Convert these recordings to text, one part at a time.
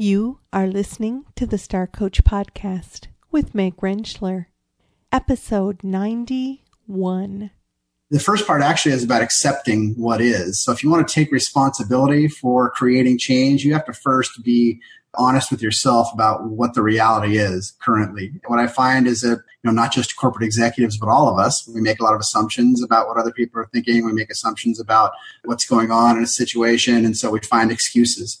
You are listening to the Star Coach Podcast with Meg Rentschler, episode 91. The first part actually is about accepting what is. So if you want to take responsibility for creating change, you have to first be honest with yourself about what the reality is currently. What I find is that, you know, not just corporate executives, but all of us, we make a lot of assumptions about what other people are thinking. We make assumptions about what's going on in a situation. And so we find excuses.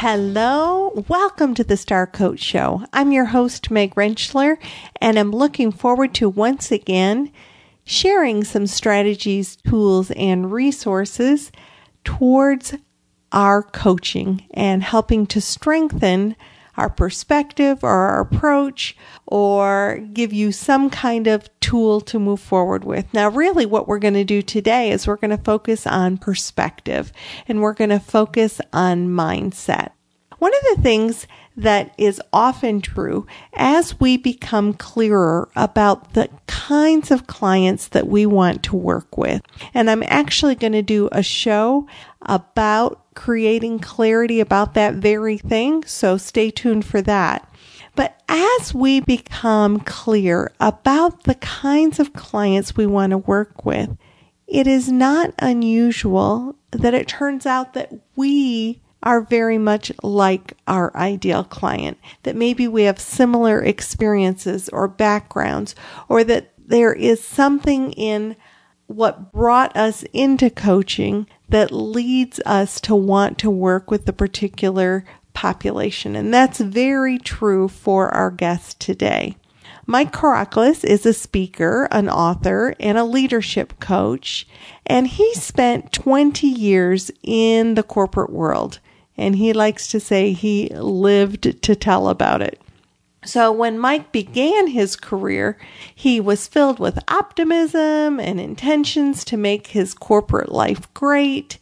Hello, welcome to the Star Coach Show. I'm your host, Meg Rentschler, and I'm looking forward to once again sharing some strategies, tools, and resources towards our coaching and helping to strengthen our perspective or our approach or give you some kind of tool to move forward with. Now, really what we're going to do today is we're going to focus on perspective and we're going to focus on mindset. One of the things that is often true as we become clearer about the kinds of clients that we want to work with. And I'm actually going to do a show about creating clarity about that very thing. So stay tuned for that. But as we become clear about the kinds of clients we want to work with, it is not unusual that it turns out that we are very much like our ideal client, that maybe we have similar experiences or backgrounds, or that there is something in what brought us into coaching that leads us to want to work with the particular population. And that's very true for our guest today. Mike Karaklis is a speaker, an author, and a leadership coach, and he spent 20 years in the corporate world. And he likes to say he lived to tell about it. So when Mike began his career, he was filled with optimism and intentions to make his corporate life great.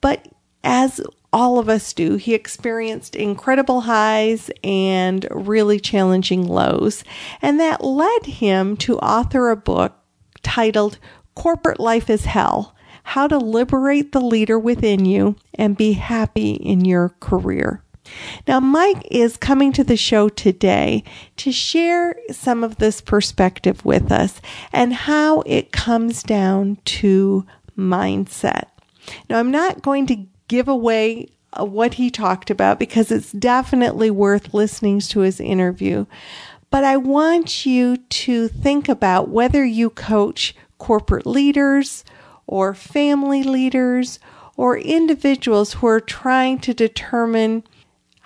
But as all of us do, he experienced incredible highs and really challenging lows. And that led him to author a book titled Corporate Life is Hell How to Liberate the Leader Within You and Be Happy in Your Career. Now, Mike is coming to the show today to share some of this perspective with us and how it comes down to mindset. Now, I'm not going to give away uh, what he talked about because it's definitely worth listening to his interview. But I want you to think about whether you coach corporate leaders or family leaders or individuals who are trying to determine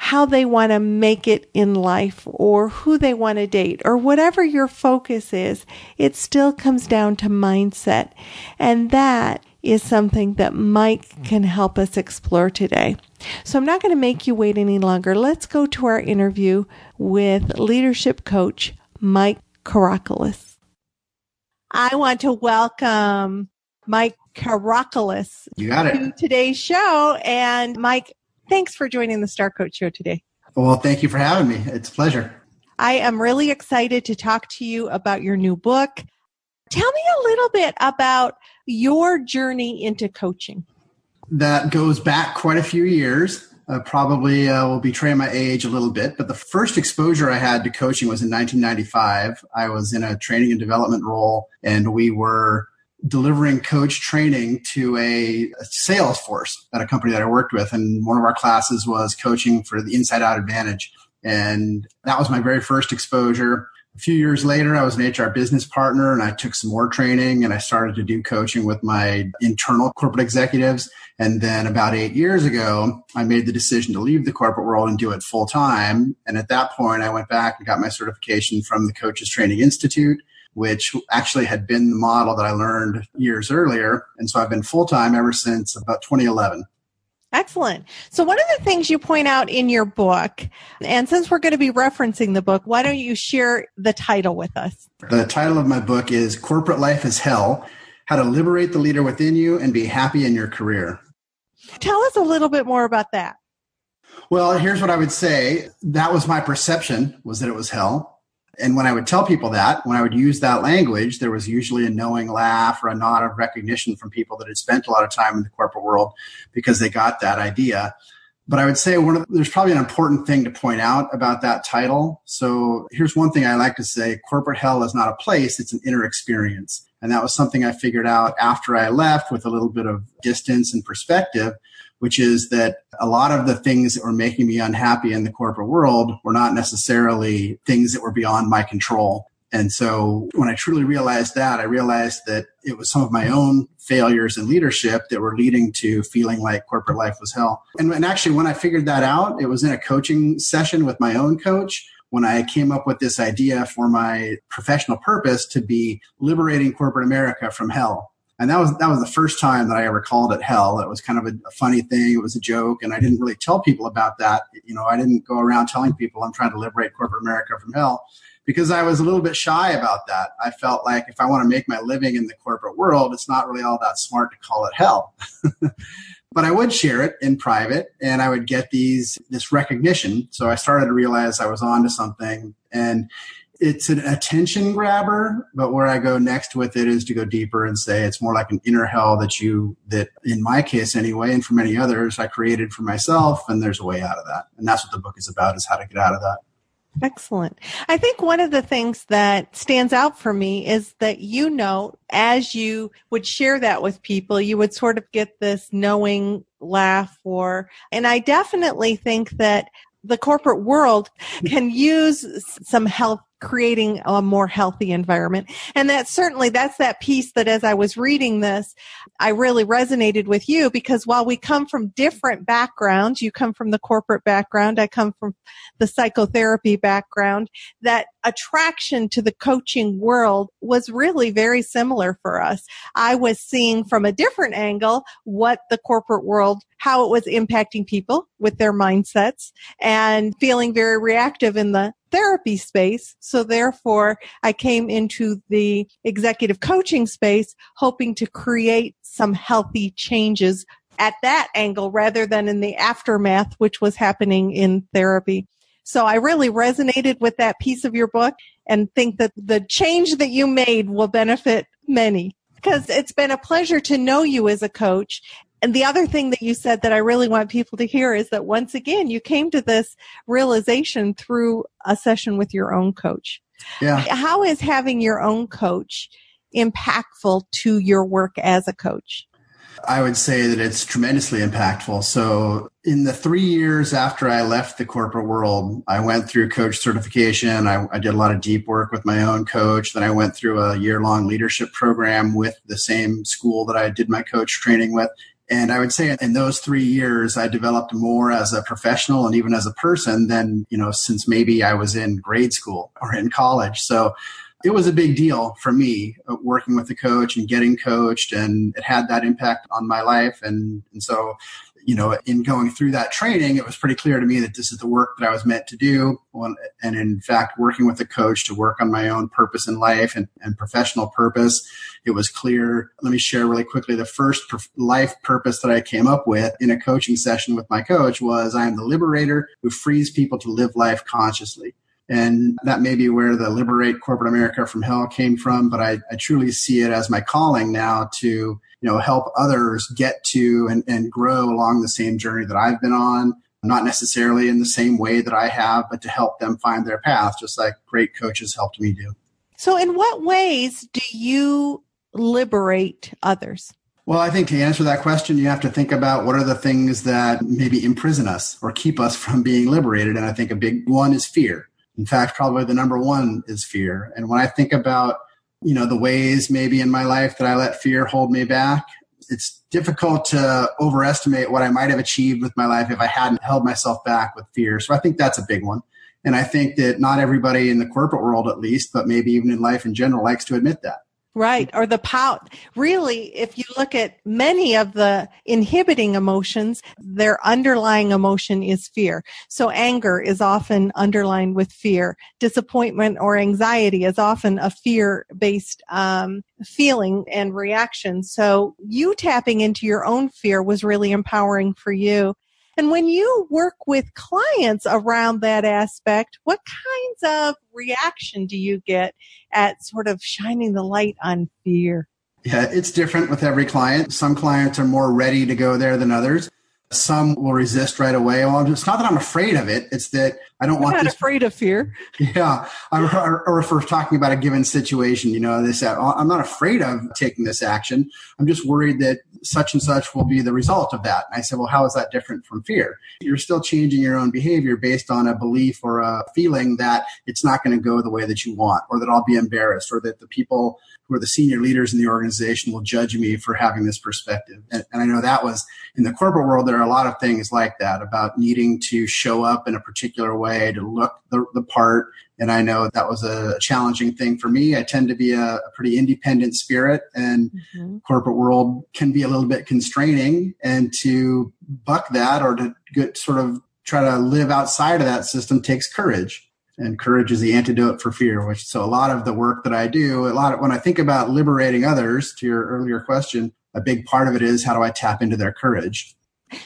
how they want to make it in life or who they want to date or whatever your focus is, it still comes down to mindset. And that is something that Mike can help us explore today. So I'm not going to make you wait any longer. Let's go to our interview with leadership coach Mike Karaklis. I want to welcome Mike Karaklis to today's show. And Mike, Thanks for joining the Star Coach Show today. Well, thank you for having me. It's a pleasure. I am really excited to talk to you about your new book. Tell me a little bit about your journey into coaching. That goes back quite a few years. Uh, probably uh, will betray my age a little bit, but the first exposure I had to coaching was in 1995. I was in a training and development role, and we were delivering coach training to a, a, sales force at a company that I worked with. And one of our classes was coaching for the inside out advantage. And that was my very first exposure. A few years later, I was an HR business partner and I took some more training and I started to do coaching with my internal corporate executives. And then about eight years ago, I made the decision to leave the corporate world and do it full time. And at that point, I went back and got my certification from the Coaches Training Institute which actually had been the model that I learned years earlier. And so I've been full time ever since about 2011. Excellent. So, one of the things you point out in your book, and since we're going to be referencing the book, why don't you share the title with us? The title of my book is Corporate Life is Hell How to Liberate the Leader Within You and Be Happy in Your Career. Tell us a little bit more about that. Well, here's what I would say. That was my perception was that it was hell. And when I would tell people that, when I would use that language, there was usually a knowing laugh or a nod of recognition from people that had spent a lot of time in the corporate world because they got that idea. But I would say one of, there's probably an important thing to point out about that title. So here's one thing I like to say corporate hell is not a place, it's an inner experience. And that was something I figured out after I left with a little bit of distance and perspective which is that a lot of the things that were making me unhappy in the corporate world were not necessarily things that were beyond my control. And so when I truly realized that, I realized that it was some of my own failures in leadership that were leading to feeling like corporate life was hell. And, and actually, when I figured that out, it was in a coaching session with my own coach when I came up with this idea for my professional purpose to be liberating corporate America from hell. And that was that was the first time that I ever called it hell. It was kind of a, a, funny thing. It was a joke, and I didn't really tell people about that. You know, I didn't go around telling people I'm trying to liberate corporate America from hell because I was a little bit shy about that. I felt like if I want to make my living in the corporate world, it's not really all that smart to call it hell. but I would share it in private, and I would get these this recognition. So I started to realize I was onto something, and it's an attention grabber, but where I go next with it is to go deeper and say it's more like an inner hell that you, that in my case anyway, and for many others, I created for myself, and there's a way out of that. And that's what the book is about, is how to get out of that. Excellent. I think one of the things that stands out for me is that you know, as you would share that with people, you would sort of get this knowing laugh or, and I definitely think that the corporate world can use some help creating a more healthy environment. And that certainly, that's that piece that as I was reading this, I really resonated with you because while we come from different backgrounds, you come from the corporate background, I come from the psychotherapy background, that attraction to the coaching world was really very similar for us. I was seeing from a different angle what the corporate world, how it was impacting people with their mindsets and feeling very reactive in the therapy space. So therefore I came into the executive coaching space hoping to create some healthy changes at that angle rather than in the aftermath, which was happening in therapy. So I really resonated with that piece of your book and think that the change that you made will benefit many because it's been a pleasure to know you as a coach and the other thing that you said that I really want people to hear is that once again, you came to this realization through a session with your own coach. Yeah. How is having your own coach impactful to your work as a coach? I would say that it's tremendously impactful. So, in the three years after I left the corporate world, I went through coach certification. I, I did a lot of deep work with my own coach. Then I went through a year long leadership program with the same school that I did my coach training with. And I would say in those three years, I developed more as a professional and even as a person than, you know, since maybe I was in grade school or in college. So it was a big deal for me uh, working with the coach and getting coached and it had that impact on my life. And, and so you know, in going through that training, it was pretty clear to me that this is the work that I was meant to do. And in fact, working with a coach to work on my own purpose in life and, and professional purpose, it was clear. Let me share really quickly. The first life purpose that I came up with in a coaching session with my coach was I am the liberator who frees people to live life consciously. And that may be where the liberate corporate America from hell came from, but I, I truly see it as my calling now to you know, help others get to and, and grow along the same journey that I've been on. Not necessarily in the same way that I have, but to help them find their path, just like great coaches helped me do. So, in what ways do you liberate others? Well, I think to answer that question, you have to think about what are the things that maybe imprison us or keep us from being liberated. And I think a big one is fear. In fact, probably the number one is fear. And when I think about you know, the ways maybe in my life that I let fear hold me back. It's difficult to overestimate what I might have achieved with my life if I hadn't held myself back with fear. So I think that's a big one. And I think that not everybody in the corporate world, at least, but maybe even in life in general, likes to admit that. Right. Or the pout. Really, if you look at many of the inhibiting emotions, their underlying emotion is fear. So anger is often underlined with fear. Disappointment or anxiety is often a fear based um, feeling and reaction. So you tapping into your own fear was really empowering for you. And when you work with clients around that aspect, what kinds of reaction do you get at sort of shining the light on fear? Yeah, it's different with every client. Some clients are more ready to go there than others. Some will resist right away. Well, it's not that I'm afraid of it. It's that I don't I'm want. Not this- afraid of fear. Yeah, or, or if we're talking about a given situation, you know, they said, oh, "I'm not afraid of taking this action. I'm just worried that such and such will be the result of that." And I said, "Well, how is that different from fear? You're still changing your own behavior based on a belief or a feeling that it's not going to go the way that you want, or that I'll be embarrassed, or that the people who are the senior leaders in the organization will judge me for having this perspective." And, and I know that was in the corporate world. There are a lot of things like that about needing to show up in a particular way to look the, the part. And I know that was a challenging thing for me. I tend to be a, a pretty independent spirit and mm-hmm. corporate world can be a little bit constraining and to buck that or to get sort of try to live outside of that system takes courage and courage is the antidote for fear which so a lot of the work that i do a lot of when i think about liberating others to your earlier question a big part of it is how do i tap into their courage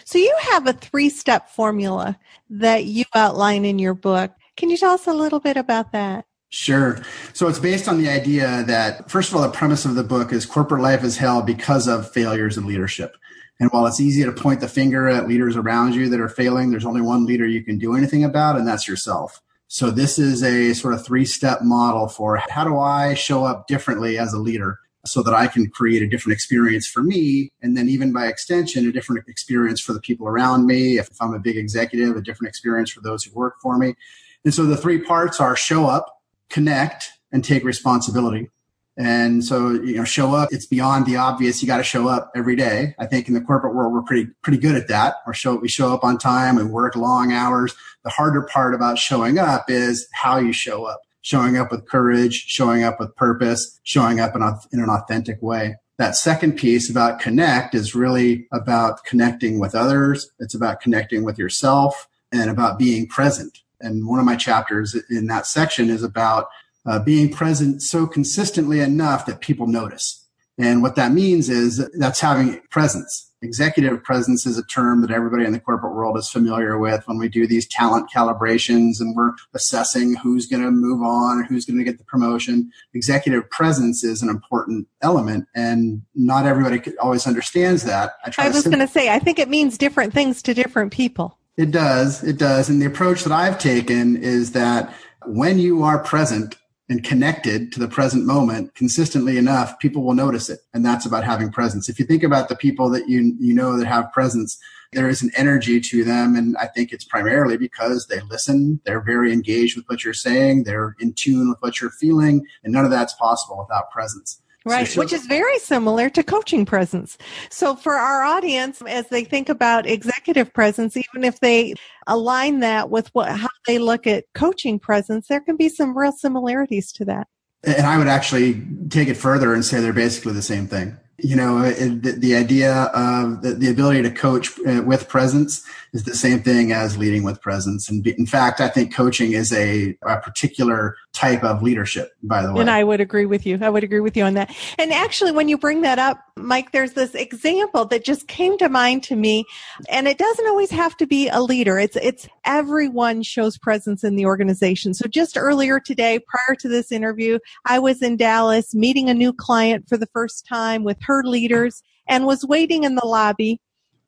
so you have a three step formula that you outline in your book. Can you tell us a little bit about that? Sure. So it's based on the idea that, first of all, the premise of the book is corporate life is hell because of failures in leadership. And while it's easy to point the finger at leaders around you that are failing, there's only one leader you can do anything about, and that's yourself. So this is a sort of three step model for how do I show up differently as a leader? So that I can create a different experience for me. And then even by extension, a different experience for the people around me. If I'm a big executive, a different experience for those who work for me. And so the three parts are show up, connect, and take responsibility. And so, you know, show up, it's beyond the obvious. You got to show up every day. I think in the corporate world, we're pretty, pretty good at that. Or show, we show up on time, we work long hours. The harder part about showing up is how you show up showing up with courage, showing up with purpose, showing up in, in an authentic way. That second piece about connect is really about connecting with others. It's about connecting with yourself and about being present. And one of my chapters in that section is about uh, being present so consistently enough that people notice. And what that means is that's having presence executive presence is a term that everybody in the corporate world is familiar with when we do these talent calibrations and we're assessing who's going to move on, who's going to get the promotion. Executive presence is an important element and not everybody always understands that. I, I was going to say, I think it means different things to different people. It does. It does. And the approach that I've taken is that when you are present, and connected to the present moment consistently enough, people will notice it. And that's about having presence. If you think about the people that you, you know that have presence, there is an energy to them. And I think it's primarily because they listen. They're very engaged with what you're saying. They're in tune with what you're feeling. And none of that's possible without presence. Right, so which is very similar to coaching presence. So for our audience, as they think about executive presence, even if they align that with what, how they look at coaching presence, there can be some real similarities to that. And I would actually take it further and say they're basically the same thing you know the, the idea of the, the, ability to coach uh, with presence is the same thing as leading with presence and in fact i think coaching is a, a particular type of leadership by the way. And i would agree with you. I would agree with you on that. And actually when you bring that up mike there's this example that just came to mind to me. And it doesn't always have to be a leader. It's it's everyone shows presence in the organization. So just earlier today prior to this interview i was in dallas meeting a new client for the first time with her leaders and was waiting in the lobby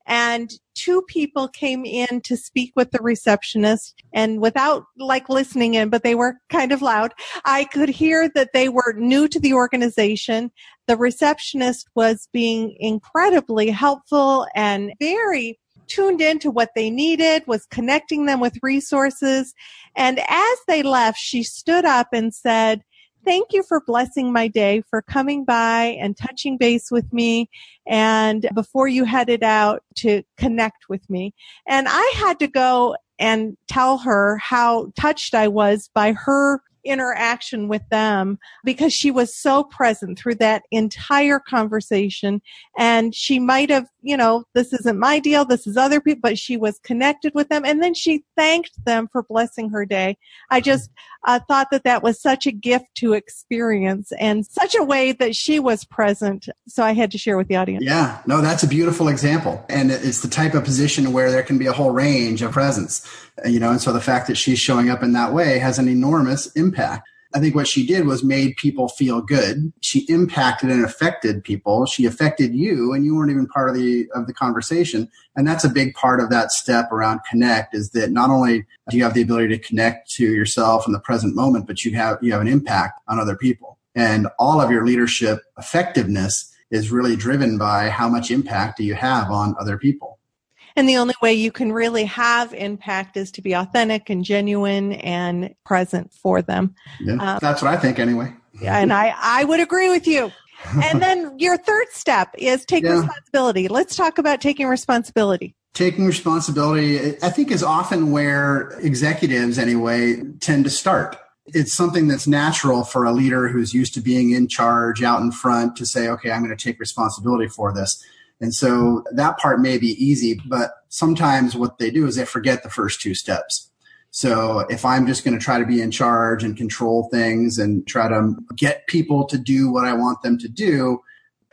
and two people came in to speak with the receptionist and without like listening in but they were kind of loud i could hear that they were new to the organization. The receptionist was being incredibly helpful and very tuned into what they needed was connecting them with resources. And as they left she stood up and said thank you for blessing my day, for coming by and touching base with me. And before you headed out to connect with me. And I had to go and tell her how touched I was by her interaction with them because she was so present through that entire conversation. And she might have, you know, this isn't my deal, this is other people, but she was connected with them. And then she thanked them for blessing her day. I just uh, thought that that was such a gift to experience and such a way that she was present. So I had to share with the audience. Yeah, no, that's a beautiful example. And it's the type of position where there can be a whole range of presence, you know, and so the fact that she's showing up in that way has an enormous impact. I think what she did was made people feel good. She impacted and affected people. She affected you and you weren't even part of the of the conversation. And that's a big part of that step around connect is that not only do you have the ability to connect to yourself in the present moment, but you have you have an impact on other people. And all of your leadership effectiveness is really driven by how much impact do you have on other people. And the only way you can really have impact is to be authentic and genuine and present for them. Yeah, um, that's what I think anyway. Yeah, and I, I would agree with you. and then your third step is take yeah. responsibility. Let's talk about taking responsibility. Taking responsibility, I think, is often where executives, anyway, tend to start. It's something that's natural for a leader who's used to being in charge out in front to say, okay, I'm going to take responsibility for this. And so that part may be easy, but sometimes what they do is they forget the first two steps. So if I'm just going to try to be in charge and control things and try to get people to do what I want them to do,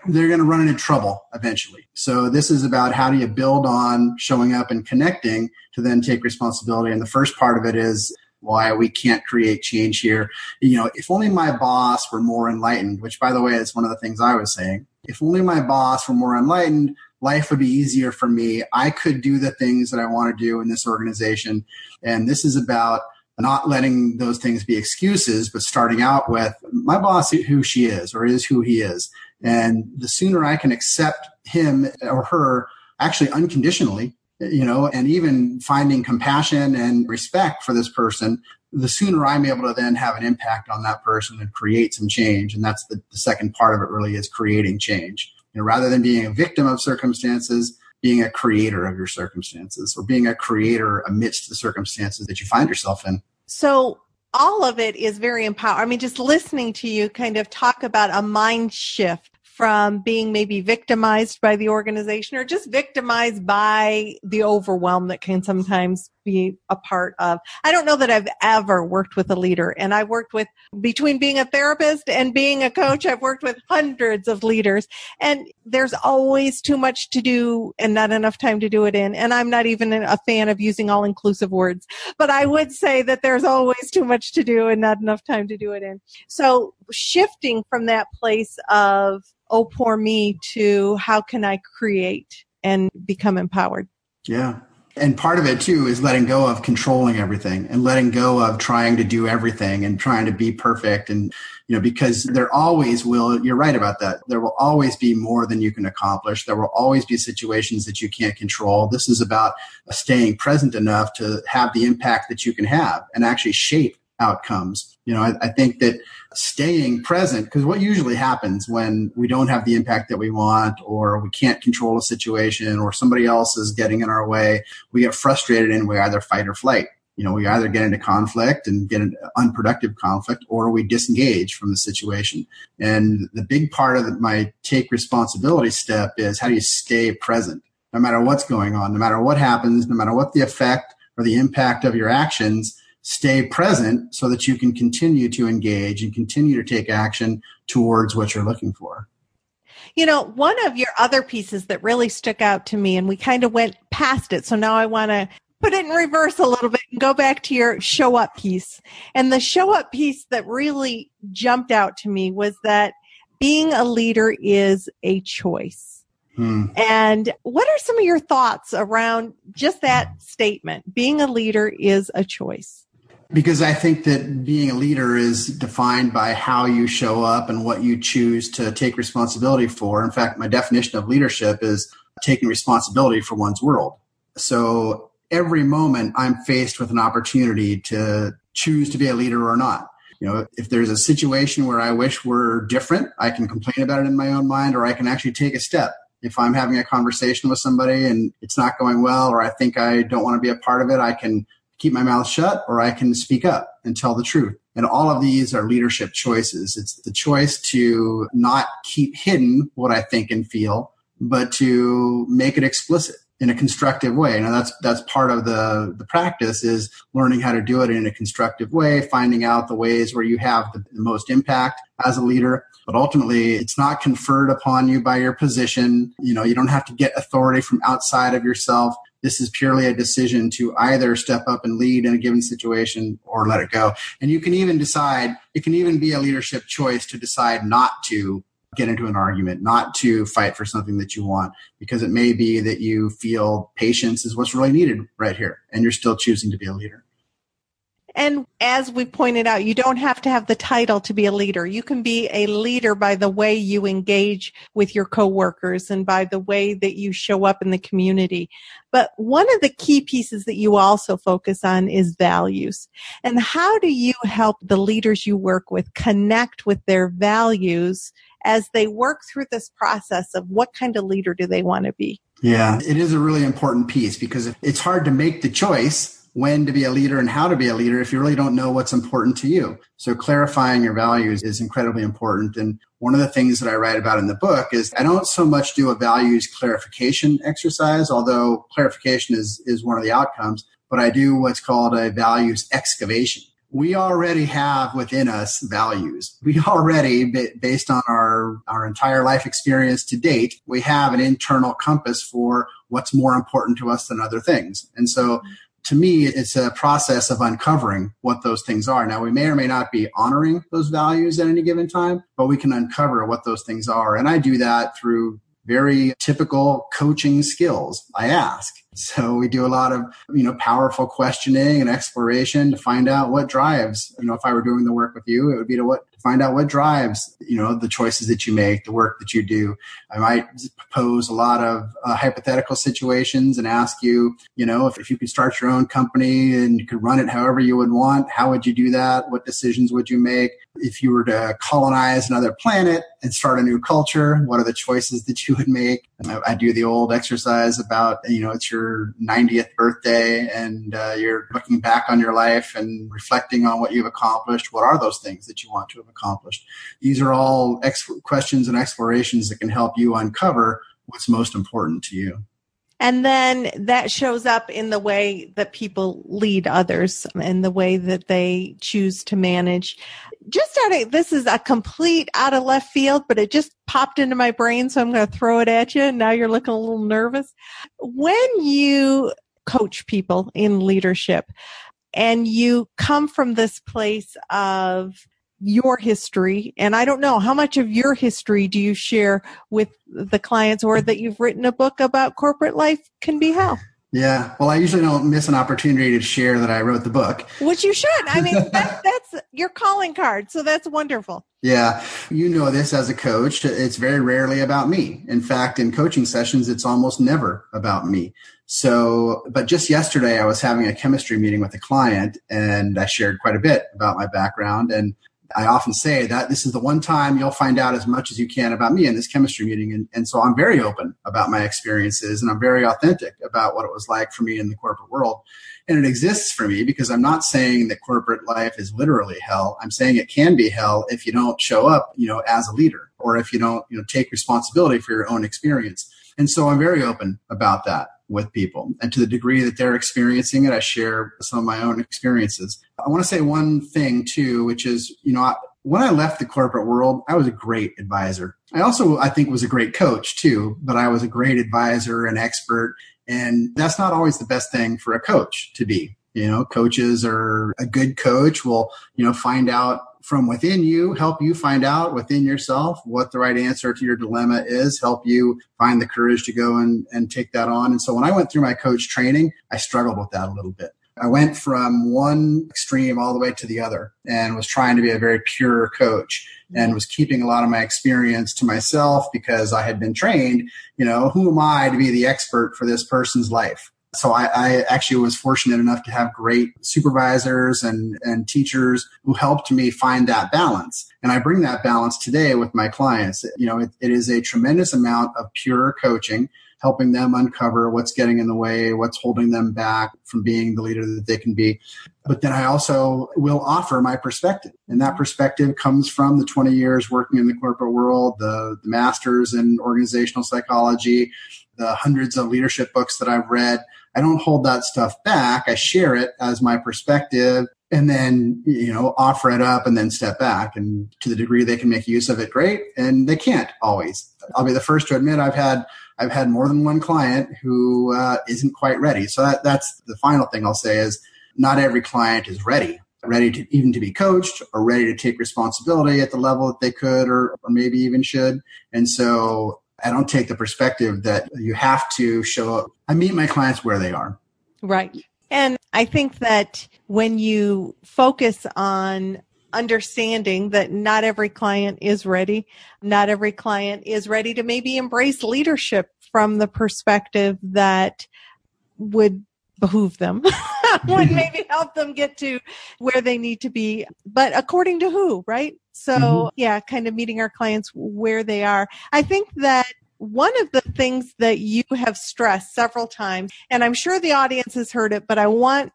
they're going to run into trouble eventually. So this is about how do you build on showing up and connecting to then take responsibility. And the first part of it is why we can't create change here. You know, if only my boss were more enlightened, which by the way is one of the things I was saying. If only my boss were more enlightened, life would be easier for me. I could do the things that I want to do in this organization. And this is about not letting those things be excuses, but starting out with my boss, who she is or is who he is. And the sooner I can accept him or her actually unconditionally, you know, and even finding compassion and respect for this person, the sooner I'm able to then have an impact on that person and create some change. And that's the, the second part of it really is creating change. You know, rather than being a victim of circumstances, being a creator of your circumstances or being a creator amidst the circumstances that you find yourself in. So all of it is very empowering. I mean, just listening to you kind of talk about a mind shift from being maybe victimized by the organization or just victimized by the overwhelm that can sometimes be a part of. I don't know that I've ever worked with a leader and I worked with between being a therapist and being a coach, I've worked with hundreds of leaders and there's always too much to do and not enough time to do it in. And I'm not even a fan of using all inclusive words, but I would say that there's always too much to do and not enough time to do it in. So shifting from that place of, oh, poor me to how can I create and become empowered? Yeah. And part of it too is letting go of controlling everything and letting go of trying to do everything and trying to be perfect. And, you know, because there always will, you're right about that. There will always be more than you can accomplish. There will always be situations that you can't control. This is about staying present enough to have the impact that you can have and actually shape outcomes. You know, I, I think that staying present, because what usually happens when we don't have the impact that we want, or we can't control a situation, or somebody else is getting in our way, we get frustrated and we either fight or flight. You know, we either get into conflict and get an unproductive conflict, or we disengage from the situation. And the big part of my take responsibility step is how do you stay present? No matter what's going on, no matter what happens, no matter what the effect or the impact of your actions, stay present so that you can continue to engage and continue to take action towards what you're looking for. You know, one of your other pieces that really stuck out to me, and we kind of went past it. So now I want to put it in reverse a little bit and go back to your show up piece. And the show up piece that really jumped out to me was that being a leader is a choice. Hmm. And what are some of your thoughts around just that statement? Being a leader is a choice because I think that being a leader is defined by how you show up and what you choose to take responsibility for. In fact, my definition of leadership is taking responsibility for one's world. So every moment I'm faced with an opportunity to choose to be a leader or not. You know, if there's a situation where I wish were different, I can complain about it in my own mind or I can actually take a step. If I'm having a conversation with somebody and it's not going well or I think I don't want to be a part of it, I can keep my mouth shut or I can speak up and tell the truth. And all of these are leadership choices. It's the choice to not keep hidden what I think and feel, but to make it explicit in a constructive way. Now that's that's part of the the practice is learning how to do it in a constructive way, finding out the ways where you have the, the most impact as a leader. But ultimately, it's not conferred upon you by your position. You know, you don't have to get authority from outside of yourself. This is purely a decision to either step up and lead in a given situation or let it go. And you can even decide, it can even be a leadership choice to decide not to get into an argument, not to fight for something that you want, because it may be that you feel patience is what's really needed right here, and you're still choosing to be a leader. And as we pointed out, you don't have to have the title to be a leader. You can be a leader by the way you engage with your coworkers and by the way that you show up in the community. But one of the key pieces that you also focus on is values. And how do you help the leaders you work with connect with their values as they work through this process of what kind of leader do they want to be? Yeah, it is a really important piece because it's hard to make the choice when to be a leader and how to be a leader if you really don't know what's important to you. So clarifying your values is incredibly important. And one of the things that I write about in the book is I don't so much do a values clarification exercise, although clarification is, is one of the outcomes, but I do what's called a values excavation we already have within us values. We already, based on our, our entire life experience to date, we have an internal compass for what's more important to us than other things. And so to me, it's a process of uncovering what those things are. Now, we may or may not be honoring those values at any given time, but we can uncover what those things are. And I do that through very typical coaching skills. I ask. So we do a lot of, you know, powerful questioning and exploration to find out what drives, you know, if I were doing the work with you, it would be to what find out what drives you know the choices that you make the work that you do. I might propose a lot of uh, hypothetical situations and ask you you know if, if you could start your own company and you could run it however you would want how would you do that? What decisions would you make? If you were to colonize another planet and start a new culture what are the choices that you would make I, I, do the old exercise about you know it's your 90th birthday and uh, you're looking back on your life and reflecting on what you've accomplished what are those things that you want to have accomplished. These are all ex- questions and explorations that can help you uncover what's most important to you. And then that shows up in the way that people lead others and the way that they choose to manage. Just out of, this is a complete out of left field, but it just popped into my brain. So I'm going to throw it at you. And Now you're looking a little nervous. When you coach people in leadership and you come from this place of your history and i don't know how much of your history do you share with the clients or that you've written a book about corporate life can be hell yeah well i usually don't miss an opportunity to share that i wrote the book. Which you should. I mean that, that's your calling card so that's wonderful. Yeah you know this as a coach it's very rarely about me. In fact in coaching sessions it's almost never about me. So, but just yesterday I was having a chemistry meeting with a client and I shared quite a bit about my background. And I often say that this is the one time you'll find out as much as you can about me in this chemistry meeting. And, and so I'm very open about my experiences and I'm very authentic about what it was like for me in the corporate world. And it exists for me because I'm not saying that corporate life is literally hell. I'm saying it can be hell if you don't show up, you know, as a leader or if you don't, you know, take responsibility for your own experience. And so I'm very open about that with people. And to the degree that they're experiencing it, I share some of my own experiences. I want to say one thing too, which is, you know, when I left the corporate world, I was a great advisor. I also, I think, was a great coach too, but I was a great advisor and expert. And that's not always the best thing for a coach to be. You know, coaches are a good coach will, you know, find out from within you, help you find out within yourself what the right answer to your dilemma is, help you find the courage to go and, and take that on. And so when I went through my coach training, I struggled with that a little bit. I went from one extreme all the way to the other and was trying to be a very pure coach and was keeping a lot of my experience to myself because I had been trained, you know, who am I to be the expert for this person's life? So I, I, actually was fortunate enough to have great supervisors and, and teachers who helped me find that balance. And I bring that balance today with my clients. You know, it, it is a tremendous amount of pure coaching helping them uncover what's getting in the way, what's holding them back from being the leader that they can be. But then I also will offer my perspective. And that perspective comes from the 20 years working in the corporate world, the, the masters in organizational psychology, the hundreds of leadership books that I've read. I don't hold that stuff back. I share it as my perspective and then you know offer it up and then step back. And to the degree they can make use of it great. And they can't always. I'll be the first to admit i've had i've had more than one client who uh, not quite ready. So that, that's the final thing i'll say is not every client is ready ready to even to be coached or ready to take responsibility at the level that they could or, or maybe even should. And so i don't take the perspective that you have to show up. I meet my clients where they are. Right. And I think that when you focus on understanding that not every client is ready, not every client is ready to maybe embrace leadership from the perspective that would behoove them, would maybe help them get to where they need to be. But according to who, right? So mm-hmm. yeah, kind of meeting our clients where they are. I think that one of the things that you have stressed several times, and I'm sure the audience has heard it, but I want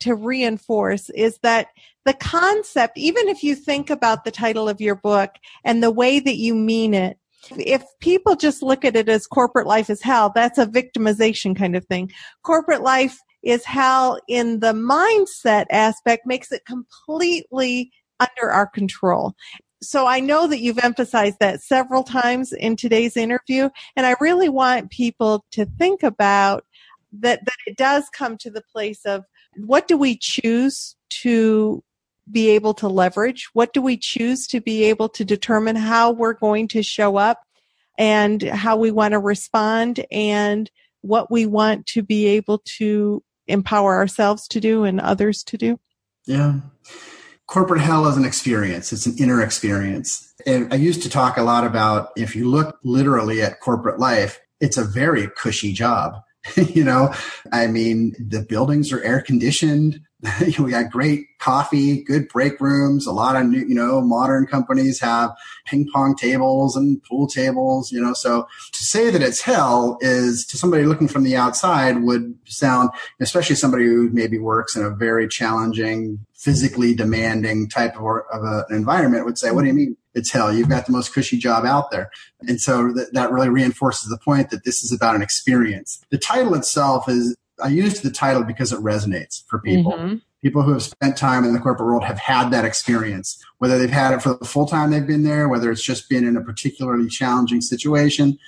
to reinforce is that the concept, even if you think about the title of your book and the way that you mean it, if people just look at it as corporate life is hell, that's a victimization kind of thing. Corporate life is how in the mindset aspect makes it completely under our control so I know that you've emphasized that several times in today's interview, and I really want people to think about that, that it does come to the place of what do we choose to be able to leverage? What do we choose to be able to determine how we're going to show up and how we want to respond and what we want to be able to empower ourselves to do and others to do? Yeah corporate hell is an experience. It's an inner experience. And I used to talk a lot about if you look literally at corporate life, it's a very cushy job. you know, I mean, the buildings are air conditioned. we got great coffee, good break rooms. A lot of new, you know, modern companies have ping pong tables and pool tables, you know. So to say that it's hell is to somebody looking from the outside would sound, especially somebody who maybe works in a very challenging, physically demanding type of, of a, an environment would say, what do you mean? It's hell. You've got the most cushy job out there. And so th- that really reinforces the point that this is about an experience. The title itself is I used the title because it resonates for people. Mm-hmm. People who have spent time in the corporate world have had that experience, whether they've had it for the full time they've been there, whether it's just been in a particularly challenging situation,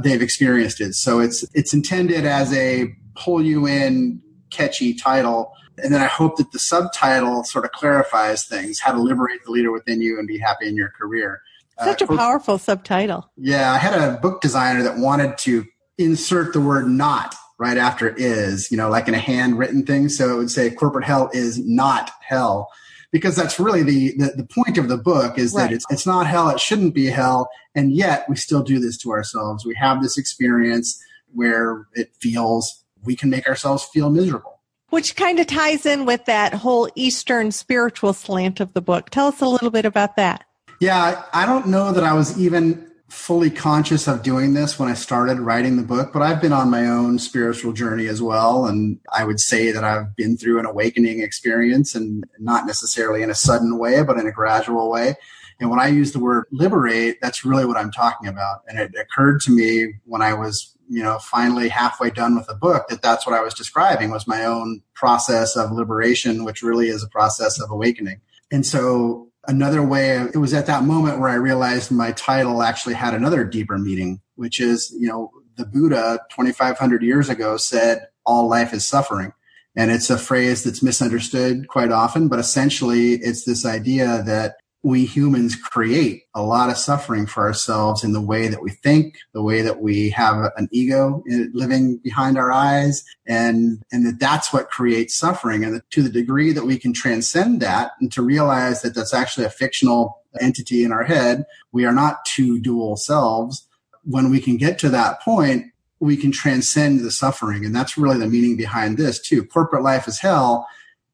they've experienced it. So it's it's intended as a pull you in catchy title. And then I hope that the subtitle sort of clarifies things, how to liberate the leader within you and be happy in your career. Such uh, a powerful subtitle. Yeah, I had a book designer that wanted to insert the word not right after is, you know, like in a handwritten thing. So it would say corporate hell is not hell because that's really the, the, the point of the book is right. that it's, it's not hell. It shouldn't be hell. And yet we still do this to ourselves. We have this experience where it feels we can make ourselves feel miserable. Which kind of ties in with that whole Eastern spiritual slant of the book. Tell us a little bit about that. Yeah, I don't know that I was even fully conscious of doing this when I started writing the book, but I've been on my own spiritual journey as well. And I would say that I've been through an awakening experience and not necessarily in a sudden way, but in a gradual way. And when I use the word liberate, that's really what I'm talking about. And it occurred to me when I was, you know, finally halfway done with the book that that's what I was describing was my own process of liberation, which really is a process of awakening. And so another way it was at that moment where i realized my title actually had another deeper meaning which is you know the buddha 2500 years ago said all life is suffering. And it's a phrase that's misunderstood quite often but essentially it's this idea that we humans create a lot of suffering for ourselves in the way that we think, the way that we have an ego eh, living behind our eyes, and, and that that's what creates suffering. And to the degree that we can transcend that and to realize that that's actually a fictional entity in our head, we are not two dual selves. When we can get to that point, we can transcend the suffering. And that's really the meaning behind this too. Corporate life is hell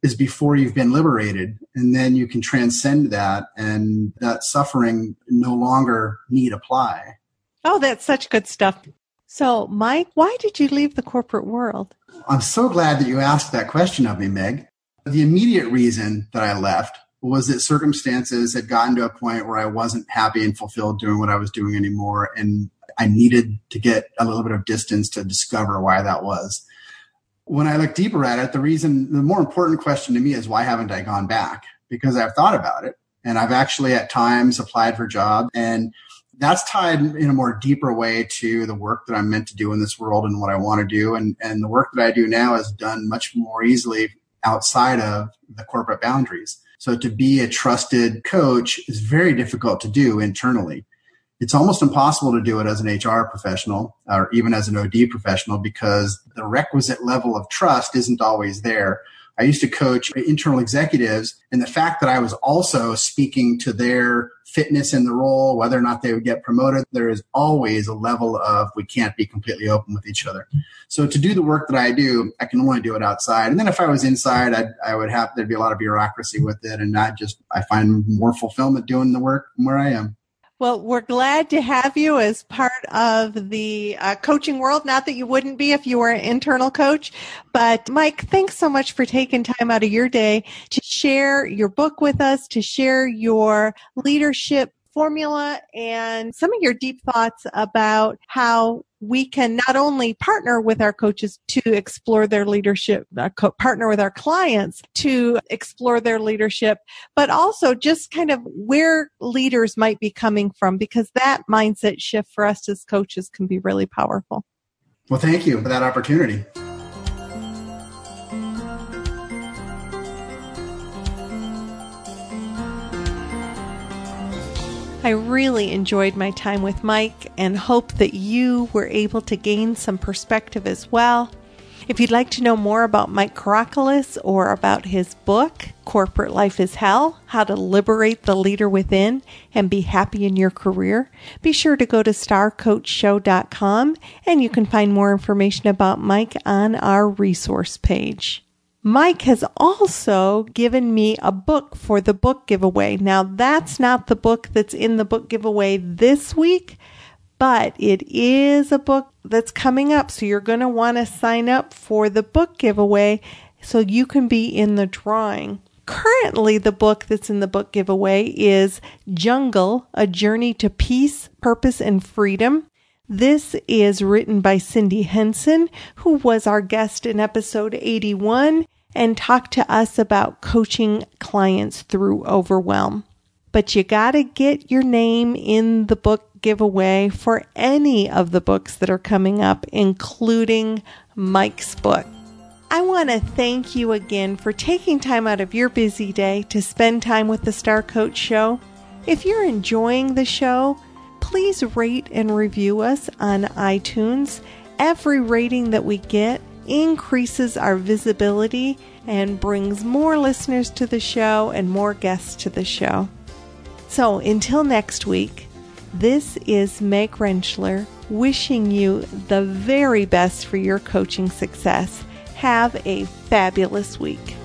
is before you've been liberated and then you can transcend that and that suffering no longer need apply oh that's such good stuff So, Mike, why did you leave the corporate world? I'm so glad that you asked that question of me, Meg. The immediate reason that I left was that circumstances had gotten to a point where I wasn't happy and fulfilled doing what I was doing anymore. And I needed to get a little bit of distance to discover why that was. When I look deeper at it, the reason, the more important question to me is why haven't I gone back? Because I've thought about it and I've actually at times applied for jobs and that's tied in a more deeper way to the work that I'm meant to do in this world and what I want to do. And, and the work that I do now is done much more easily outside of the corporate boundaries. So to be a trusted coach is very difficult to do internally. It's almost impossible to do it as an HR professional or even as an OD professional because the requisite level of trust isn't always there. I used to coach internal executives and the fact that I was also speaking to their fitness in the role, whether or not they would get promoted, there is always a level of we can't be completely open with each other. So to do the work that I do, I can only do it outside. And then if I was inside, I'd, I would have, there'd be a lot of bureaucracy with it. And I just, I find more fulfillment doing the work from where I am. Well, we're glad to have you as part of the uh, coaching world. Not that you wouldn't be if you were an internal coach, but Mike, thanks so much for taking time out of your day to share your book with us, to share your leadership formula and some of your deep thoughts about how we can not only partner with our coaches to explore their leadership, uh, co- partner with our clients to explore their leadership, but also just kind of where leaders might be coming from because that mindset shift for us as coaches can be really powerful. Well, thank you for that opportunity. I really enjoyed my time with Mike and hope that you were able to gain some perspective as well. If you'd like to know more about Mike Karakulis or about his book, Corporate Life is Hell How to Liberate the Leader Within and Be Happy in Your Career, be sure to go to starcoachshow.com and you can find more information about Mike on our resource page. Mike has also given me a book for the book giveaway. Now, that's not the book that's in the book giveaway this week, but it is a book that's coming up. So you're going to want to sign up for the book giveaway so you can be in the drawing. Currently, the book that's in the book giveaway is Jungle A Journey to Peace, Purpose, and Freedom. This is written by Cindy Henson, who was our guest in episode 81 and talk to us about coaching clients through overwhelm. But you got to get your name in the book giveaway for any of the books that are coming up, including Mike's book. I want to thank you again for taking time out of your busy day to spend time with the Star Coach Show. If you're enjoying the show, please rate and review us on iTunes. Every rating that we get increases our visibility and brings more listeners to the show and more guests to the show. So until next week, this is Meg Rentschler wishing you the very best for your coaching success. Have a fabulous week.